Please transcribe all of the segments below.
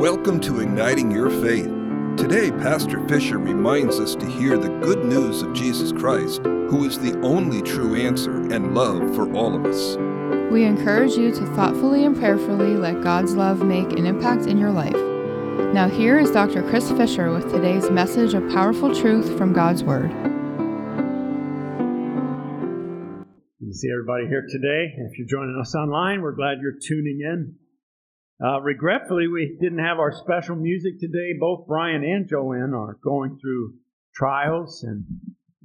Welcome to Igniting Your Faith. Today, Pastor Fisher reminds us to hear the good news of Jesus Christ, who is the only true answer and love for all of us. We encourage you to thoughtfully and prayerfully let God's love make an impact in your life. Now, here is Dr. Chris Fisher with today's message of powerful truth from God's Word. Good to see everybody here today. If you're joining us online, we're glad you're tuning in. Uh, regretfully, we didn't have our special music today. Both Brian and Joanne are going through trials, and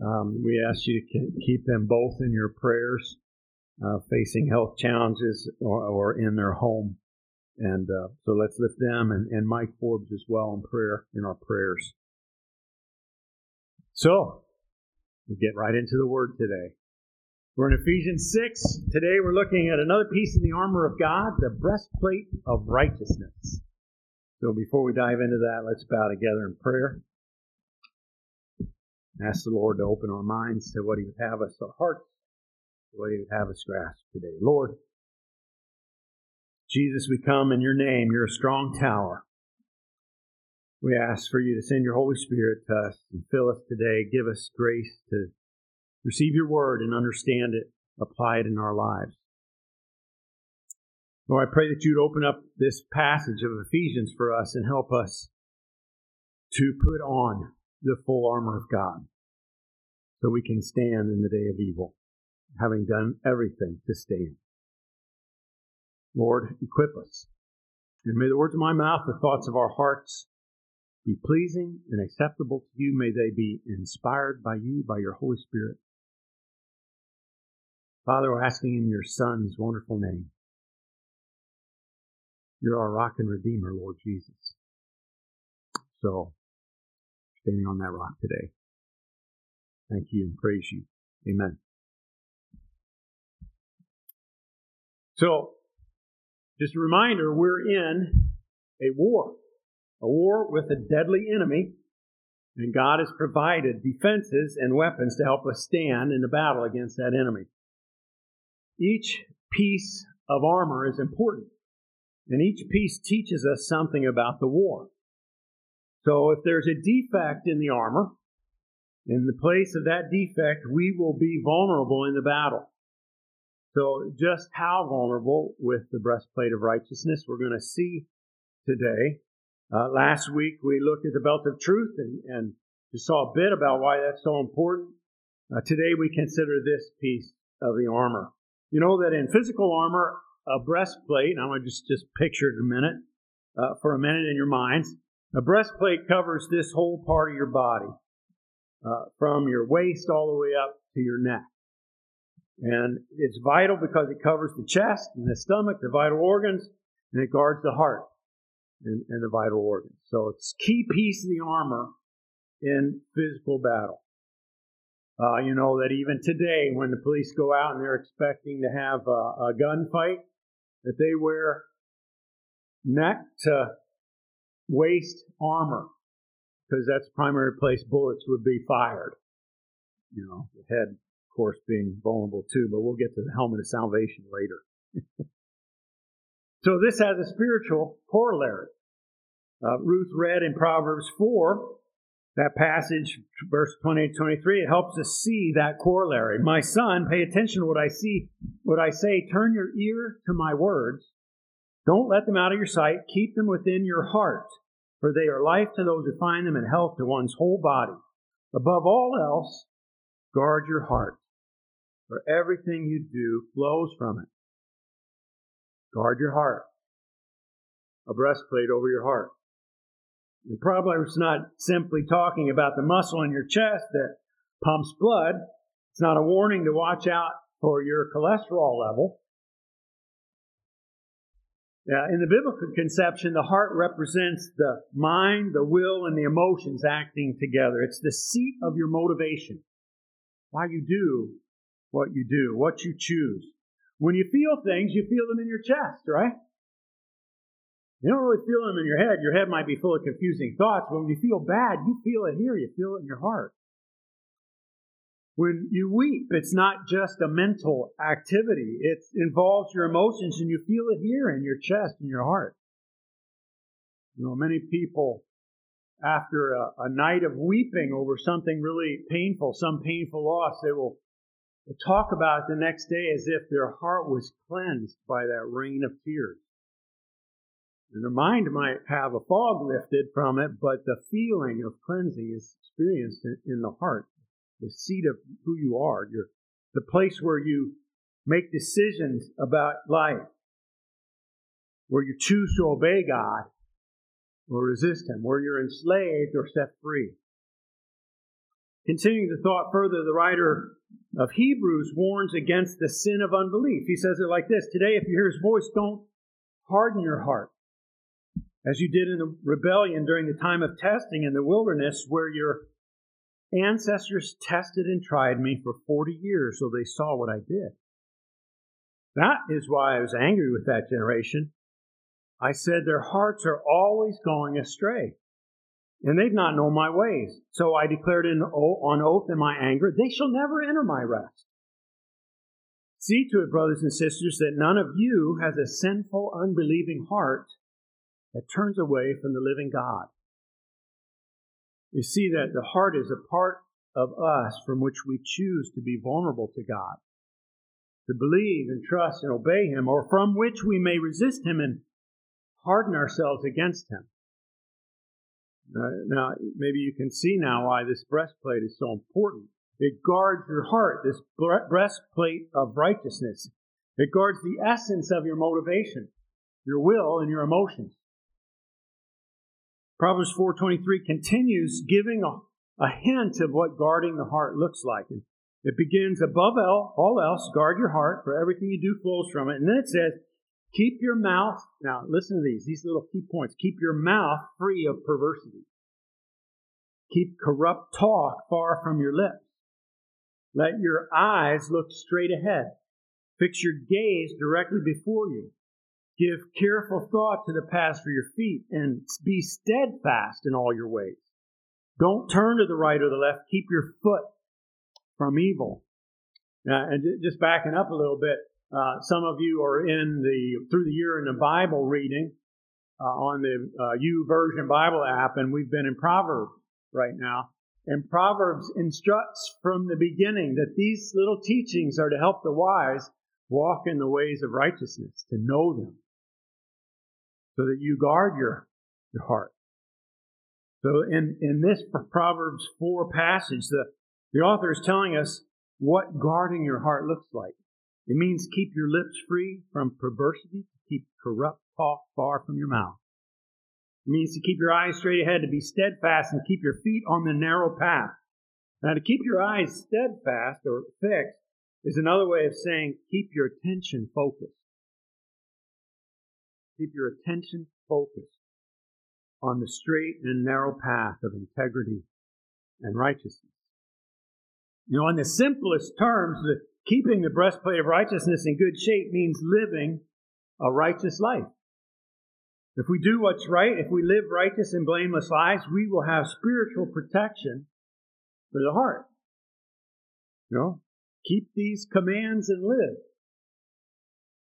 um, we ask you to keep them both in your prayers, uh, facing health challenges or, or, in their home. And uh, so let's lift them and, and Mike Forbes as well in prayer in our prayers. So we get right into the word today. We're in Ephesians 6. Today we're looking at another piece of the armor of God, the breastplate of righteousness. So before we dive into that, let's bow together in prayer. Ask the Lord to open our minds to what He would have us, our hearts, to what He would have us grasp today. Lord, Jesus, we come in your name. You're a strong tower. We ask for you to send your Holy Spirit to us and fill us today. Give us grace to receive your word and understand it, apply it in our lives. Lord, I pray that you'd open up this passage of Ephesians for us and help us to put on the full armor of God so we can stand in the day of evil, having done everything to stand. Lord, equip us. And may the words of my mouth, the thoughts of our hearts, be pleasing and acceptable to you. May they be inspired by you, by your Holy Spirit. Father, we're asking in your Son's wonderful name. You're our rock and redeemer, Lord Jesus. So, standing on that rock today. Thank you and praise you. Amen. So, just a reminder, we're in a war. A war with a deadly enemy. And God has provided defenses and weapons to help us stand in the battle against that enemy. Each piece of armor is important, and each piece teaches us something about the war. So if there's a defect in the armor, in the place of that defect, we will be vulnerable in the battle. So just how vulnerable with the breastplate of righteousness we're going to see today. Uh, last week we looked at the belt of truth and, and just saw a bit about why that's so important. Uh, today we consider this piece of the armor. You know that in physical armor, a breastplate, I'm going to just, just picture it a minute, uh, for a minute in your minds. A breastplate covers this whole part of your body, uh, from your waist all the way up to your neck. And it's vital because it covers the chest and the stomach, the vital organs, and it guards the heart and, and the vital organs. So it's key piece of the armor in physical battle. Uh, you know that even today, when the police go out and they're expecting to have a, a gunfight, that they wear neck to waist armor because that's the primary place bullets would be fired. You know, the head, of course, being vulnerable too, but we'll get to the helmet of salvation later. so this has a spiritual corollary. Uh, Ruth read in Proverbs 4 that passage, verse 20 23, it helps us see that corollary. My son, pay attention to what I see, what I say. Turn your ear to my words. Don't let them out of your sight. Keep them within your heart, for they are life to those who find them and health to one's whole body. Above all else, guard your heart, for everything you do flows from it. Guard your heart. A breastplate over your heart. And Proverbs not simply talking about the muscle in your chest that pumps blood. It's not a warning to watch out for your cholesterol level. Yeah, in the biblical conception, the heart represents the mind, the will, and the emotions acting together. It's the seat of your motivation. Why you do what you do, what you choose. When you feel things, you feel them in your chest, right? You don't really feel them in your head. Your head might be full of confusing thoughts, but when you feel bad, you feel it here. You feel it in your heart. When you weep, it's not just a mental activity. It involves your emotions and you feel it here in your chest and your heart. You know, many people, after a, a night of weeping over something really painful, some painful loss, they will talk about it the next day as if their heart was cleansed by that rain of tears. And their mind might have a fog lifted from it, but the feeling of cleansing is experienced in, in the heart, the seat of who you are, your, the place where you make decisions about life, where you choose to obey God or resist Him, where you're enslaved or set free. Continuing the thought further, the writer of Hebrews warns against the sin of unbelief. He says it like this Today, if you hear His voice, don't harden your heart as you did in the rebellion during the time of testing in the wilderness, where your ancestors tested and tried me for 40 years so they saw what I did. That is why I was angry with that generation. I said their hearts are always going astray, and they've not known my ways. So I declared in, on oath in my anger, they shall never enter my rest. See to it, brothers and sisters, that none of you has a sinful, unbelieving heart that turns away from the living God. You see that the heart is a part of us from which we choose to be vulnerable to God, to believe and trust and obey Him, or from which we may resist Him and harden ourselves against Him. Now, maybe you can see now why this breastplate is so important. It guards your heart, this breastplate of righteousness. It guards the essence of your motivation, your will, and your emotions. Proverbs 4.23 continues giving a, a hint of what guarding the heart looks like. And it begins, above all else, guard your heart, for everything you do flows from it. And then it says, keep your mouth, now listen to these, these little key points. Keep your mouth free of perversity. Keep corrupt talk far from your lips. Let your eyes look straight ahead. Fix your gaze directly before you. Give careful thought to the path for your feet and be steadfast in all your ways. Don't turn to the right or the left. Keep your foot from evil. And just backing up a little bit, uh, some of you are in the through the year in the Bible reading uh, on the uh, Version Bible app, and we've been in Proverbs right now. And Proverbs instructs from the beginning that these little teachings are to help the wise walk in the ways of righteousness, to know them, so that you guard your, your heart. So in, in this Proverbs 4 passage, the, the author is telling us what guarding your heart looks like. It means keep your lips free from perversity, keep corrupt talk far from your mouth. It means to keep your eyes straight ahead, to be steadfast, and keep your feet on the narrow path. Now, to keep your eyes steadfast or fixed is another way of saying keep your attention focused. Keep your attention focused on the straight and narrow path of integrity and righteousness. You know, in the simplest terms, the, keeping the breastplate of righteousness in good shape means living a righteous life. If we do what's right, if we live righteous and blameless lives, we will have spiritual protection for the heart. You know, keep these commands and live.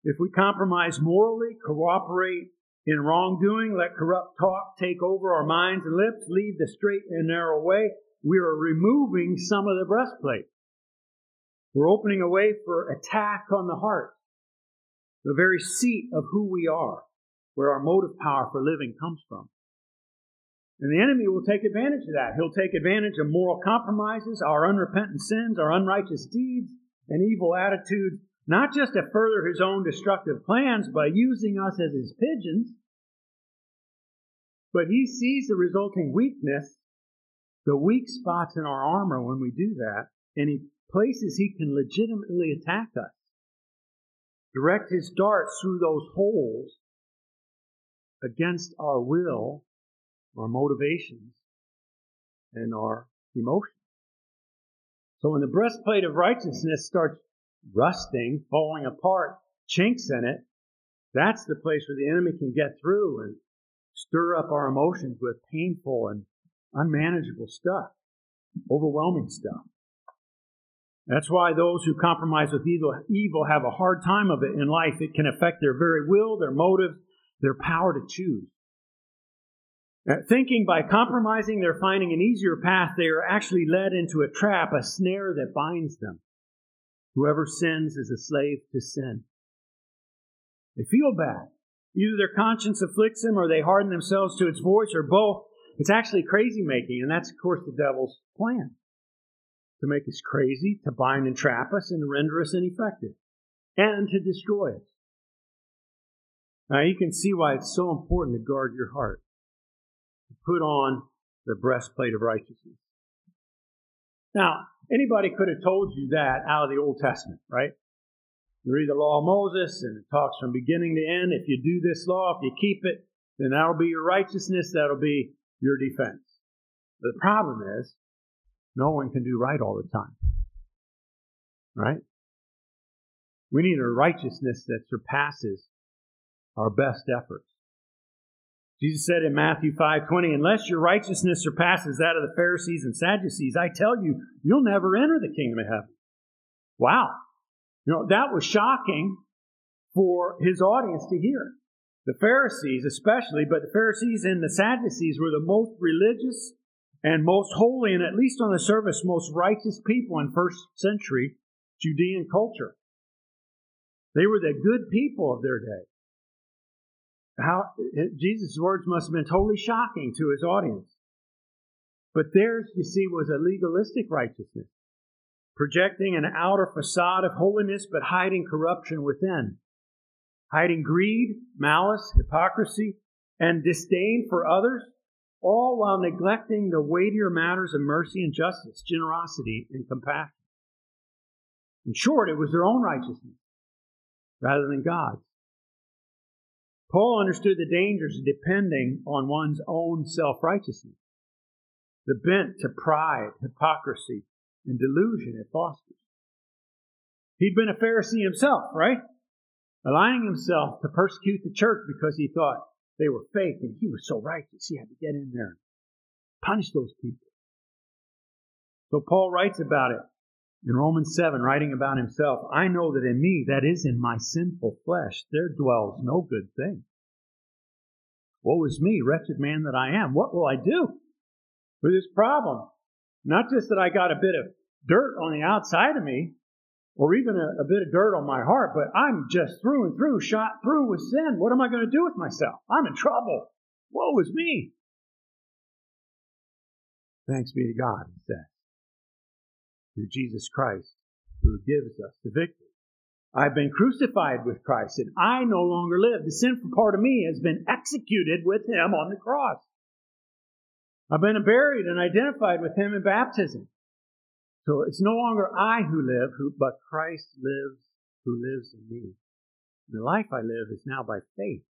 If we compromise morally, cooperate in wrongdoing, let corrupt talk take over our minds and lips, leave the straight and narrow way, we are removing some of the breastplate. We're opening a way for attack on the heart, the very seat of who we are, where our motive power for living comes from. And the enemy will take advantage of that. He'll take advantage of moral compromises, our unrepentant sins, our unrighteous deeds, and evil attitudes not just to further his own destructive plans by using us as his pigeons, but he sees the resulting weakness, the weak spots in our armor when we do that, and he places he can legitimately attack us. Direct his darts through those holes against our will, our motivations, and our emotions. So when the breastplate of righteousness starts rusting, falling apart, chinks in it, that's the place where the enemy can get through and stir up our emotions with painful and unmanageable stuff, overwhelming stuff. That's why those who compromise with evil, evil have a hard time of it in life. It can affect their very will, their motives, their power to choose. Uh, thinking by compromising they're finding an easier path, they are actually led into a trap, a snare that binds them. Whoever sins is a slave to sin. They feel bad. Either their conscience afflicts them or they harden themselves to its voice or both. It's actually crazy making, and that's, of course, the devil's plan to make us crazy, to bind and trap us, and render us ineffective, and to destroy us. Now, you can see why it's so important to guard your heart, to put on the breastplate of righteousness. Now, anybody could have told you that out of the Old Testament, right? You read the law of Moses, and it talks from beginning to end. If you do this law, if you keep it, then that'll be your righteousness, that'll be your defense. The problem is, no one can do right all the time. Right? We need a righteousness that surpasses our best efforts. Jesus said in Matthew 5:20, "Unless your righteousness surpasses that of the Pharisees and Sadducees, I tell you, you'll never enter the kingdom of heaven." Wow. You know, that was shocking for his audience to hear. The Pharisees, especially, but the Pharisees and the Sadducees were the most religious and most holy, and at least on the surface, most righteous people in first century Judean culture. They were the good people of their day. How Jesus' words must have been totally shocking to his audience. But theirs, you see, was a legalistic righteousness, projecting an outer facade of holiness but hiding corruption within, hiding greed, malice, hypocrisy, and disdain for others all while neglecting the weightier matters of mercy and justice, generosity and compassion. In short, it was their own righteousness rather than God's. Paul understood the dangers of depending on one's own self righteousness, the bent to pride, hypocrisy, and delusion it fosters. He'd been a Pharisee himself, right? Aligning himself to persecute the church because he thought they were fake, and he was so righteous, he had to get in there and punish those people. So Paul writes about it in Romans 7, writing about himself. I know that in me, that is in my sinful flesh, there dwells no good thing. Woe is me, wretched man that I am. What will I do with this problem? Not just that I got a bit of dirt on the outside of me, or even a, a, bit of dirt on my heart, but I'm just through and through, shot through with sin. What am I going to do with myself? I'm in trouble. Woe is me. Thanks be to God, he says, through Jesus Christ, who gives us the victory. I've been crucified with Christ, and I no longer live. The sinful part of me has been executed with him on the cross. I've been buried and identified with him in baptism. So it's no longer I who live, but Christ lives who lives in me. The life I live is now by faith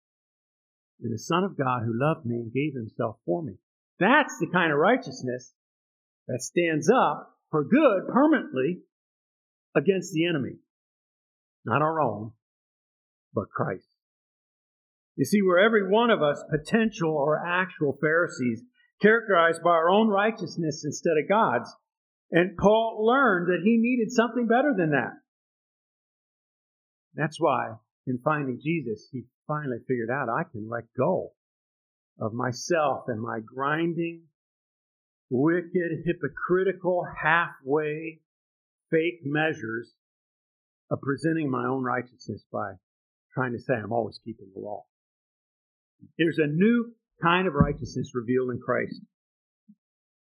in the Son of God who loved me and gave himself for me. That's the kind of righteousness that stands up for good permanently against the enemy. Not our own, but Christ. You see, we're every one of us potential or actual Pharisees, characterized by our own righteousness instead of God's. And Paul learned that he needed something better than that. That's why, in finding Jesus, he finally figured out I can let go of myself and my grinding, wicked, hypocritical, halfway, fake measures of presenting my own righteousness by trying to say I'm always keeping the law. There's a new kind of righteousness revealed in Christ.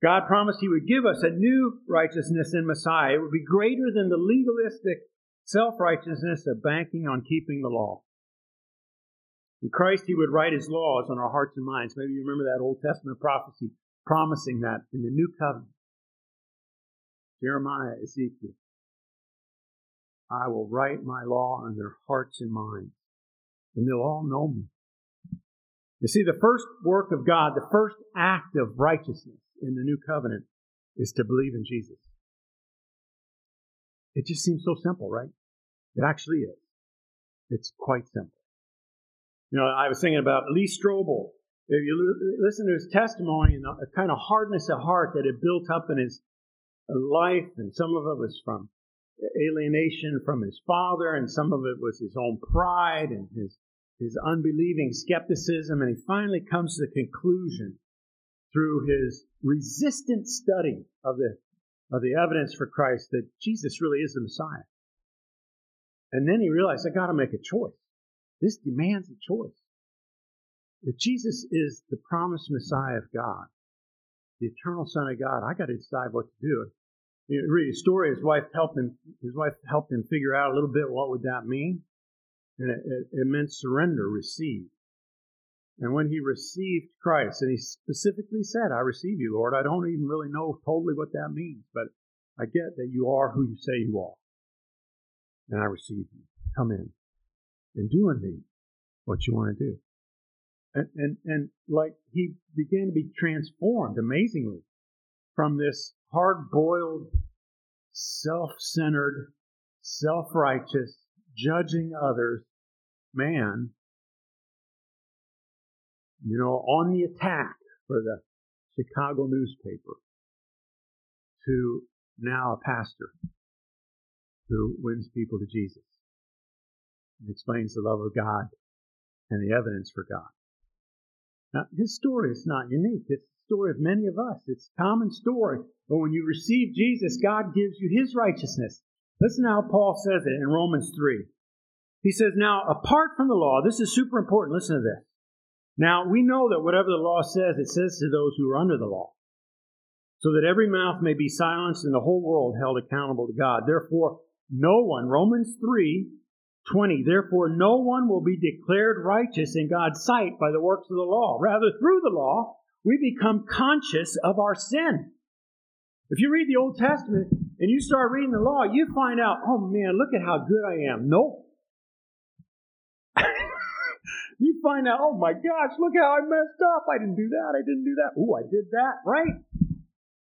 God promised He would give us a new righteousness in Messiah. It would be greater than the legalistic self righteousness of banking on keeping the law. In Christ, He would write His laws on our hearts and minds. Maybe you remember that Old Testament prophecy promising that in the new covenant. Jeremiah, Ezekiel. I will write my law on their hearts and minds, and they'll all know me. You see, the first work of God, the first act of righteousness, in the new covenant is to believe in Jesus. It just seems so simple, right? It actually is. It's quite simple. You know, I was thinking about Lee Strobel. If you listen to his testimony and the kind of hardness of heart that had built up in his life, and some of it was from alienation from his father, and some of it was his own pride and his, his unbelieving skepticism, and he finally comes to the conclusion through his resistant study of the, of the evidence for Christ that Jesus really is the Messiah. And then he realized, I got to make a choice. This demands a choice. If Jesus is the promised Messiah of God, the eternal Son of God, I got to decide what to do. You read a story. His wife helped him. His wife helped him figure out a little bit what would that mean, and it, it, it meant surrender, receive. And when he received Christ, and he specifically said, "I receive you, Lord," I don't even really know totally what that means, but I get that you are who you say you are, and I receive you. Come in and do in me what you want to do. And, and, and like he began to be transformed amazingly from this hard boiled, self centered, self righteous, judging others man, you know, on the attack for the Chicago newspaper, to now a pastor who wins people to Jesus and explains the love of God and the evidence for God. Now, his story is not unique. It's the story of many of us. It's a common story. But when you receive Jesus, God gives you his righteousness. Listen to how Paul says it in Romans 3. He says, Now, apart from the law, this is super important. Listen to this. Now, we know that whatever the law says, it says to those who are under the law, so that every mouth may be silenced and the whole world held accountable to God. Therefore, no one, Romans 3, 20. Therefore, no one will be declared righteous in God's sight by the works of the law. Rather, through the law, we become conscious of our sin. If you read the Old Testament and you start reading the law, you find out, oh man, look at how good I am. Nope. you find out, oh my gosh, look how I messed up. I didn't do that. I didn't do that. Oh, I did that, right?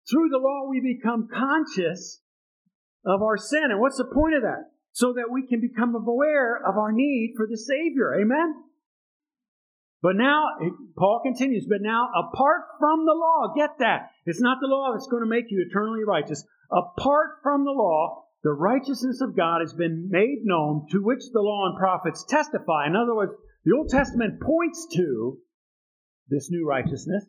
Through the law, we become conscious of our sin. And what's the point of that? So that we can become aware of our need for the Savior. Amen? But now, Paul continues, but now apart from the law, get that. It's not the law that's going to make you eternally righteous. Apart from the law, the righteousness of God has been made known to which the law and prophets testify. In other words, the Old Testament points to this new righteousness.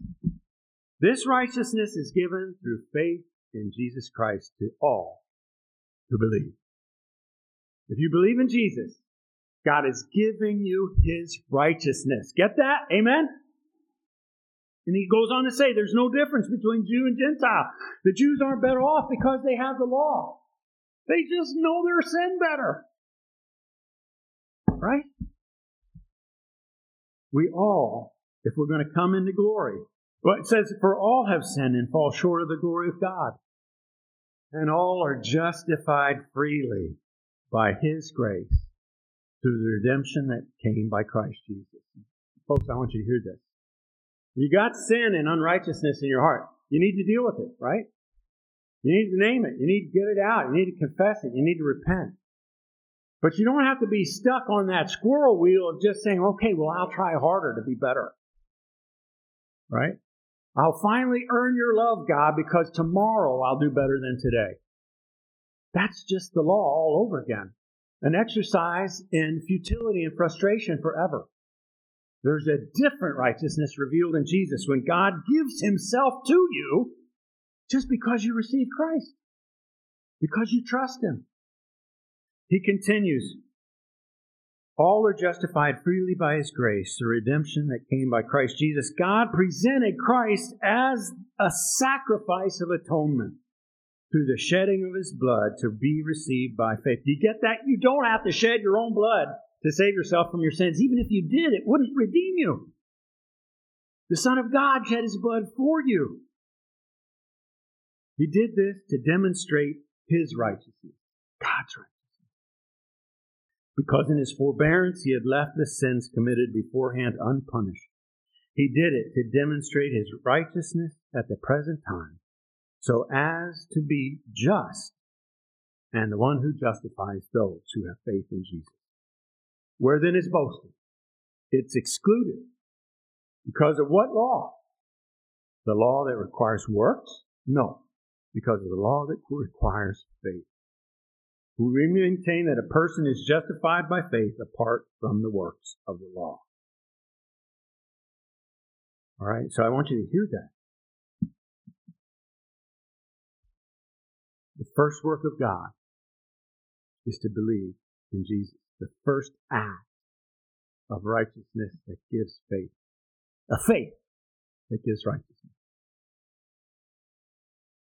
This righteousness is given through faith in Jesus Christ to all who believe. If you believe in Jesus, God is giving you his righteousness. Get that? Amen? And he goes on to say there's no difference between Jew and Gentile. The Jews aren't better off because they have the law. They just know their sin better. Right? We all, if we're going to come into glory, well, it says, For all have sinned and fall short of the glory of God. And all are justified freely by His grace through the redemption that came by Christ Jesus. Folks, I want you to hear this. You got sin and unrighteousness in your heart. You need to deal with it, right? You need to name it. You need to get it out. You need to confess it. You need to repent. But you don't have to be stuck on that squirrel wheel of just saying, okay, well, I'll try harder to be better. Right? I'll finally earn your love, God, because tomorrow I'll do better than today. That's just the law all over again. An exercise in futility and frustration forever. There's a different righteousness revealed in Jesus when God gives Himself to you just because you receive Christ, because you trust Him. He continues, all are justified freely by His grace, the redemption that came by Christ Jesus. God presented Christ as a sacrifice of atonement through the shedding of his blood to be received by faith. Do you get that? You don't have to shed your own blood to save yourself from your sins. Even if you did, it wouldn't redeem you. The Son of God shed his blood for you. He did this to demonstrate his righteousness, God's righteousness. Because in his forbearance he had left the sins committed beforehand unpunished. He did it to demonstrate his righteousness at the present time so as to be just and the one who justifies those who have faith in Jesus. Where then is boasting? It's excluded. Because of what law? The law that requires works? No. Because of the law that requires faith. We maintain that a person is justified by faith apart from the works of the law. All right, so I want you to hear that. First work of God is to believe in Jesus. The first act of righteousness that gives faith. A faith that gives righteousness.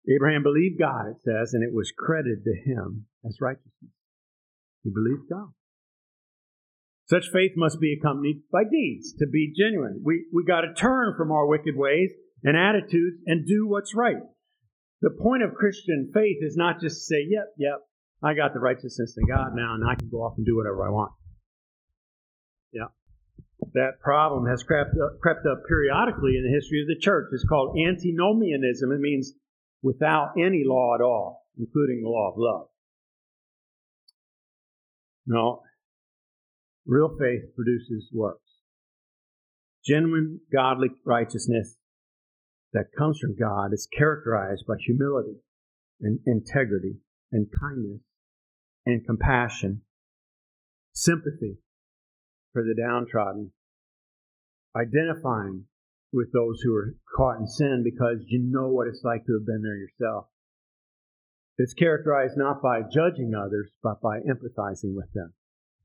Abraham believed God, it says, and it was credited to him as righteousness. He believed God. Such faith must be accompanied by deeds to be genuine. We, we got to turn from our wicked ways and attitudes and do what's right. The point of Christian faith is not just to say, yep, yep, I got the righteousness of God now and I can go off and do whatever I want. Yeah. That problem has crept up, crept up periodically in the history of the church. It's called antinomianism. It means without any law at all, including the law of love. No. Real faith produces works. Genuine godly righteousness that comes from God is characterized by humility and integrity and kindness and compassion, sympathy for the downtrodden, identifying with those who are caught in sin because you know what it's like to have been there yourself. It's characterized not by judging others, but by empathizing with them.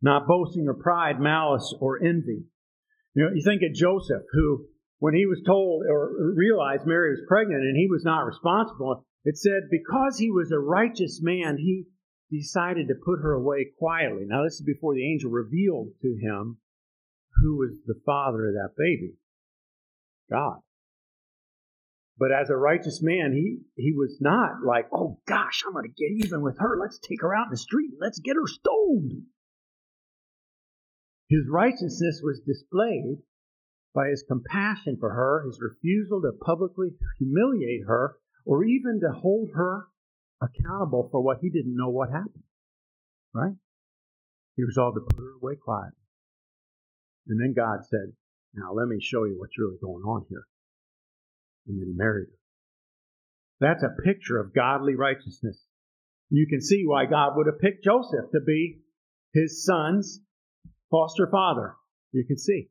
Not boasting or pride, malice or envy. You know, you think of Joseph, who, when he was told or realized Mary was pregnant and he was not responsible, it said because he was a righteous man, he decided to put her away quietly. Now, this is before the angel revealed to him who was the father of that baby God. But as a righteous man, he, he was not like, oh gosh, I'm going to get even with her. Let's take her out in the street. Let's get her stoned. His righteousness was displayed by his compassion for her, his refusal to publicly humiliate her, or even to hold her accountable for what he didn't know what happened. Right? He resolved to put her away quietly. And then God said, Now let me show you what's really going on here. And then he married her. That's a picture of godly righteousness. You can see why God would have picked Joseph to be his son's foster father. You can see.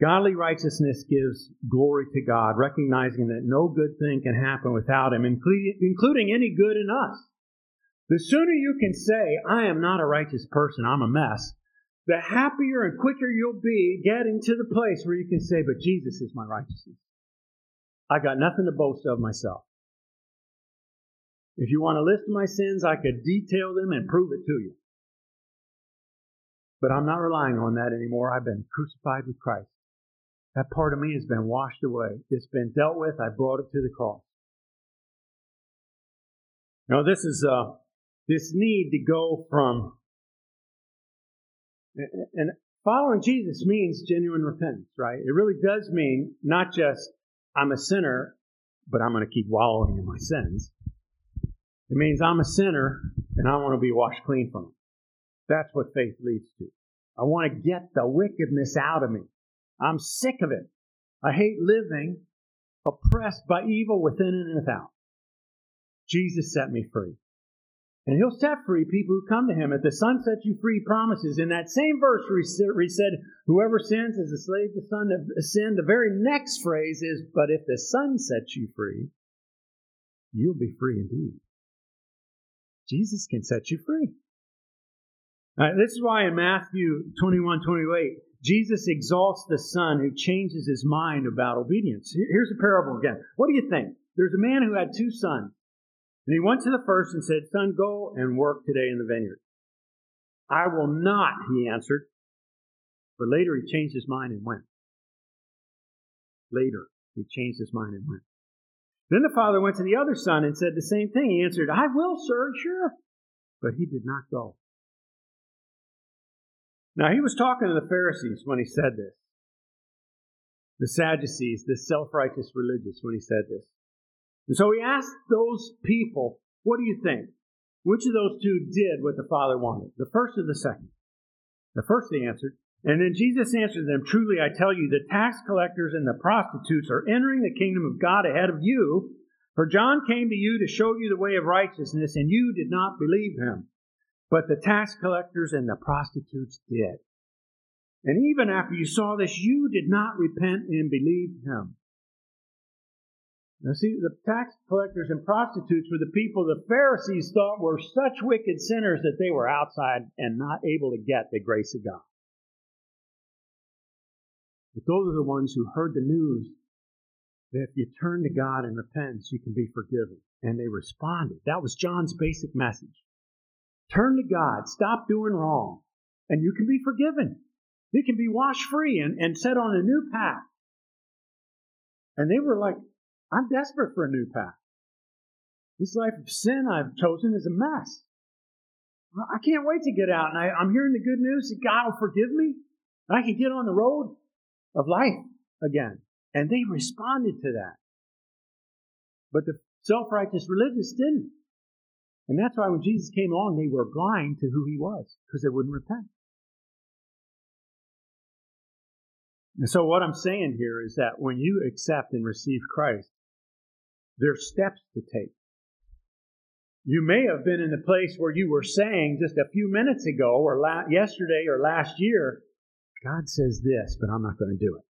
Godly righteousness gives glory to God, recognizing that no good thing can happen without Him, including any good in us. The sooner you can say, I am not a righteous person, I'm a mess, the happier and quicker you'll be getting to the place where you can say, But Jesus is my righteousness. I got nothing to boast of myself. If you want to list my sins, I could detail them and prove it to you. But I'm not relying on that anymore. I've been crucified with Christ. That part of me has been washed away. It's been dealt with. I brought it to the cross. Now, this is uh, this need to go from and following Jesus means genuine repentance, right? It really does mean not just I'm a sinner, but I'm going to keep wallowing in my sins. It means I'm a sinner and I want to be washed clean from it. That's what faith leads to. I want to get the wickedness out of me. I'm sick of it. I hate living oppressed by evil within and without. Jesus set me free. And he'll set free people who come to him. If the Son sets you free, promises. In that same verse where he said, Whoever sins is a slave to son of sin, the very next phrase is, But if the Son sets you free, you'll be free indeed. Jesus can set you free. This is why in Matthew 21 28, Jesus exalts the son who changes his mind about obedience. Here's a parable again. What do you think? There's a man who had two sons. And he went to the first and said, Son, go and work today in the vineyard. I will not, he answered. But later he changed his mind and went. Later he changed his mind and went. Then the father went to the other son and said the same thing. He answered, I will, sir, sure. But he did not go. Now, he was talking to the Pharisees when he said this. The Sadducees, the self righteous religious, when he said this. And so he asked those people, What do you think? Which of those two did what the Father wanted? The first or the second? The first they answered. And then Jesus answered them, Truly I tell you, the tax collectors and the prostitutes are entering the kingdom of God ahead of you. For John came to you to show you the way of righteousness, and you did not believe him. But the tax collectors and the prostitutes did. And even after you saw this, you did not repent and believe him. Now, see, the tax collectors and prostitutes were the people the Pharisees thought were such wicked sinners that they were outside and not able to get the grace of God. But those are the ones who heard the news that if you turn to God and repent, you can be forgiven. And they responded. That was John's basic message. Turn to God, stop doing wrong, and you can be forgiven. You can be washed free and, and set on a new path. And they were like, I'm desperate for a new path. This life of sin I've chosen is a mess. I can't wait to get out. And I, am hearing the good news that God will forgive me. And I can get on the road of life again. And they responded to that. But the self righteous religious didn't. And that's why when Jesus came along, they were blind to who he was because they wouldn't repent. And so, what I'm saying here is that when you accept and receive Christ, there's steps to take. You may have been in the place where you were saying just a few minutes ago, or la- yesterday, or last year, God says this, but I'm not going to do it.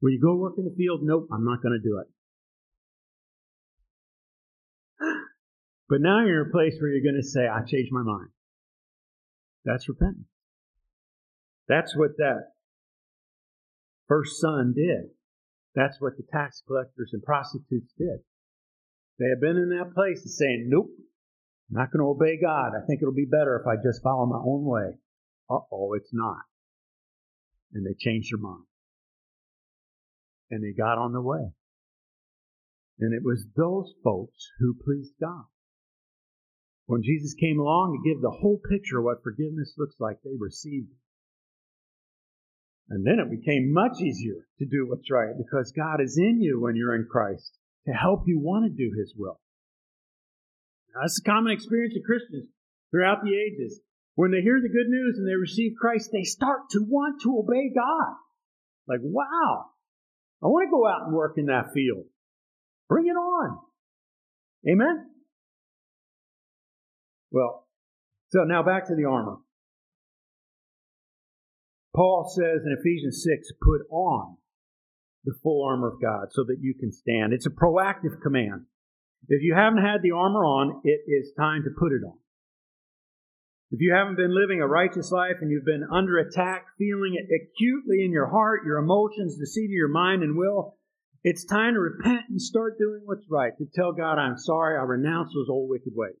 Will you go work in the field? Nope, I'm not going to do it. But now you're in a place where you're going to say, I changed my mind. That's repentance. That's what that first son did. That's what the tax collectors and prostitutes did. They had been in that place and saying, Nope, I'm not going to obey God. I think it'll be better if I just follow my own way. Uh oh, it's not. And they changed their mind. And they got on the way. And it was those folks who pleased God. When Jesus came along to give the whole picture of what forgiveness looks like, they received it. And then it became much easier to do what's right because God is in you when you're in Christ to help you want to do His will. Now, that's a common experience of Christians throughout the ages. When they hear the good news and they receive Christ, they start to want to obey God. Like, wow, I want to go out and work in that field. Bring it on. Amen? Well, so now back to the armor. Paul says in Ephesians 6, put on the full armor of God so that you can stand. It's a proactive command. If you haven't had the armor on, it is time to put it on. If you haven't been living a righteous life and you've been under attack, feeling it acutely in your heart, your emotions, the seat of your mind and will, it's time to repent and start doing what's right. To tell God, I'm sorry, I renounce those old wicked ways.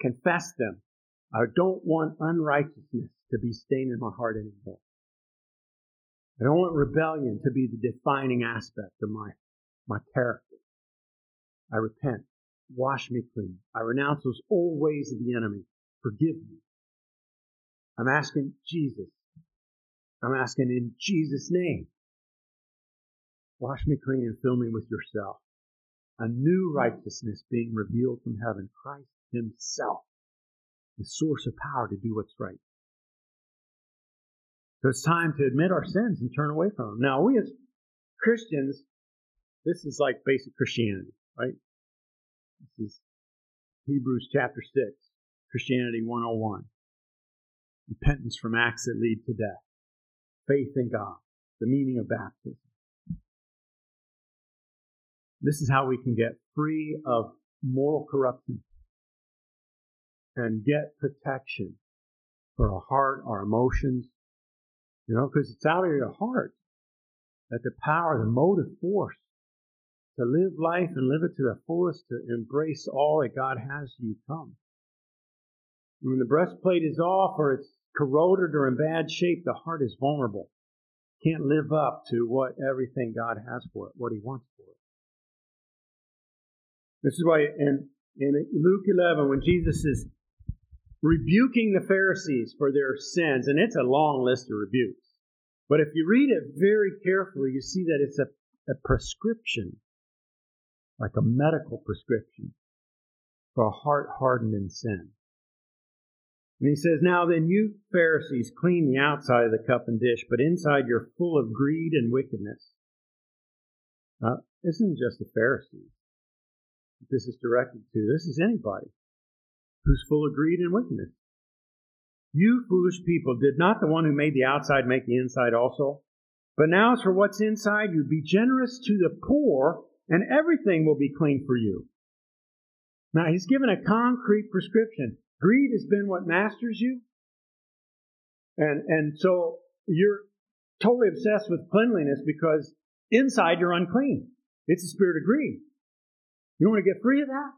Confess them. I don't want unrighteousness to be stained in my heart anymore. I don't want rebellion to be the defining aspect of my, my character. I repent. Wash me clean. I renounce those old ways of the enemy. Forgive me. I'm asking Jesus. I'm asking in Jesus' name. Wash me clean and fill me with yourself. A new righteousness being revealed from heaven. Christ Himself, the source of power to do what's right. So it's time to admit our sins and turn away from them. Now, we as Christians, this is like basic Christianity, right? This is Hebrews chapter 6, Christianity 101. Repentance from acts that lead to death. Faith in God. The meaning of baptism. This is how we can get free of moral corruption and get protection for our heart, our emotions, you know, because it's out of your heart that the power, the motive force to live life and live it to the fullest, to embrace all that God has you come. When the breastplate is off or it's corroded or in bad shape, the heart is vulnerable. Can't live up to what everything God has for it, what He wants for it. This is why in, in Luke 11, when Jesus is rebuking the Pharisees for their sins, and it's a long list of rebukes. But if you read it very carefully, you see that it's a, a prescription, like a medical prescription, for a heart hardened in sin. And he says, Now then, you Pharisees clean the outside of the cup and dish, but inside you're full of greed and wickedness. Now, this isn't just the Pharisees. This is directed to. This is anybody who's full of greed and wickedness. You foolish people, did not the one who made the outside make the inside also? But now as for what's inside you, be generous to the poor, and everything will be clean for you. Now he's given a concrete prescription. Greed has been what masters you. And, and so you're totally obsessed with cleanliness because inside you're unclean. It's a spirit of greed. You want to get free of that?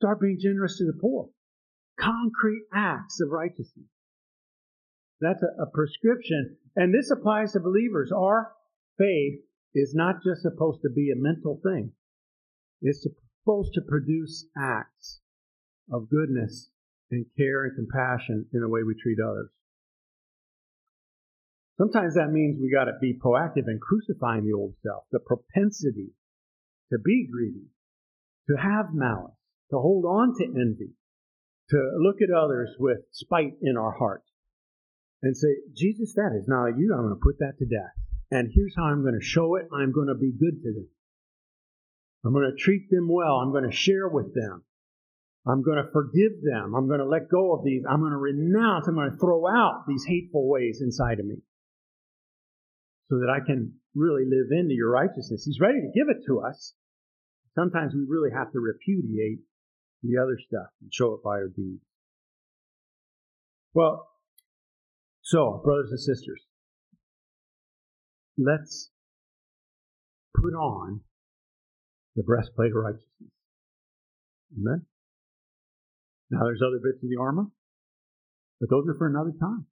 Start being generous to the poor. Concrete acts of righteousness. That's a, a prescription. And this applies to believers. Our faith is not just supposed to be a mental thing. It's supposed to produce acts of goodness and care and compassion in the way we treat others. Sometimes that means we got to be proactive in crucifying the old self, the propensity to be greedy, to have malice, to hold on to envy, to look at others with spite in our heart and say, Jesus, that is not you. I'm going to put that to death. And here's how I'm going to show it. I'm going to be good to them. I'm going to treat them well. I'm going to share with them. I'm going to forgive them. I'm going to let go of these. I'm going to renounce. I'm going to throw out these hateful ways inside of me so that I can really live into your righteousness. He's ready to give it to us. Sometimes we really have to repudiate the other stuff and show it by our deeds. Well, so, brothers and sisters, let's put on the breastplate of righteousness. Amen? Now, there's other bits of the armor, but those are for another time.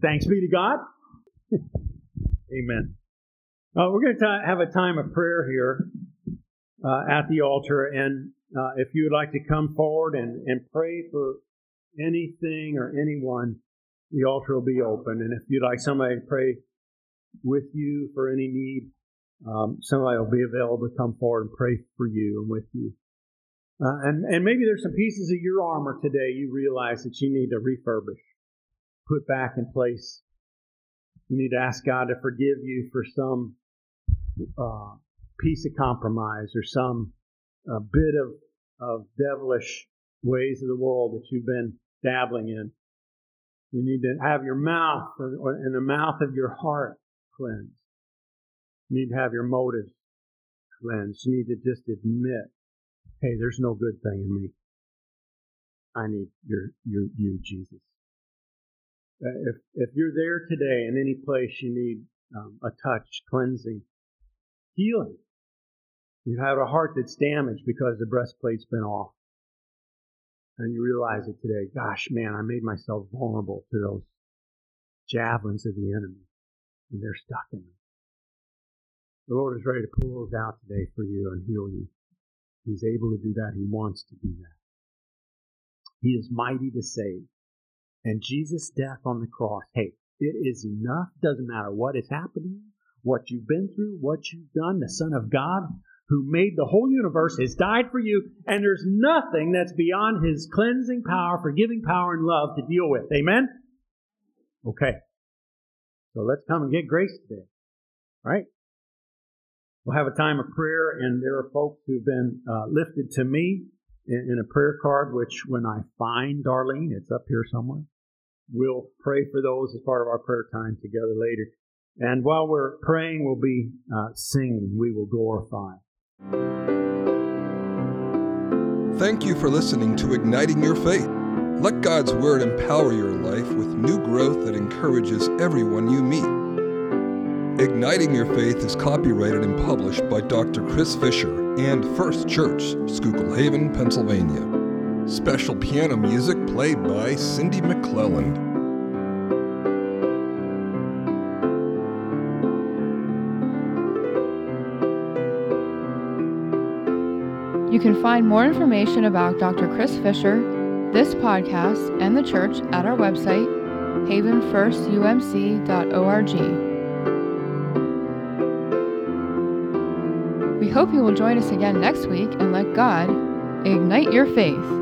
Thanks be to God. Amen. Uh, we're going to have a time of prayer here uh, at the altar, and uh, if you would like to come forward and, and pray for anything or anyone, the altar will be open. And if you'd like somebody to pray with you for any need, um, somebody will be available to come forward and pray for you and with you. Uh, and, and maybe there's some pieces of your armor today you realize that you need to refurbish, put back in place. You need to ask God to forgive you for some uh, piece of compromise or some uh, bit of, of devilish ways of the world that you've been dabbling in. You need to have your mouth or and the mouth of your heart cleansed. You need to have your motives cleansed. You need to just admit, hey, there's no good thing in me. I need your, your, you, Jesus. Uh, if, if you're there today in any place you need um, a touch, cleansing, healing, you have had a heart that's damaged because the breastplate's been off and you realize it today, gosh, man, I made myself vulnerable to those javelins of the enemy, and they're stuck in me. The Lord is ready to pull those out today for you and heal you. He's able to do that. He wants to do that. He is mighty to save. And Jesus' death on the cross, hey, it is enough. Doesn't matter what is happening, what you've been through, what you've done. The Son of God who made the whole universe has died for you, and there's nothing that's beyond his cleansing power, forgiving power, and love to deal with. Amen? Okay. So let's come and get grace today. Right? We'll have a time of prayer, and there are folks who've been uh, lifted to me in, in, a prayer card, which when I find Darlene, it's up here somewhere. We'll pray for those as part of our prayer time together later. And while we're praying, we'll be uh, singing, We Will Glorify. Thank you for listening to Igniting Your Faith. Let God's Word empower your life with new growth that encourages everyone you meet. Igniting Your Faith is copyrighted and published by Dr. Chris Fisher and First Church, Schuylkill Haven, Pennsylvania. Special piano music played by Cindy McClelland. Can find more information about Dr. Chris Fisher, this podcast, and the church at our website, havenfirstumc.org. We hope you will join us again next week and let God ignite your faith.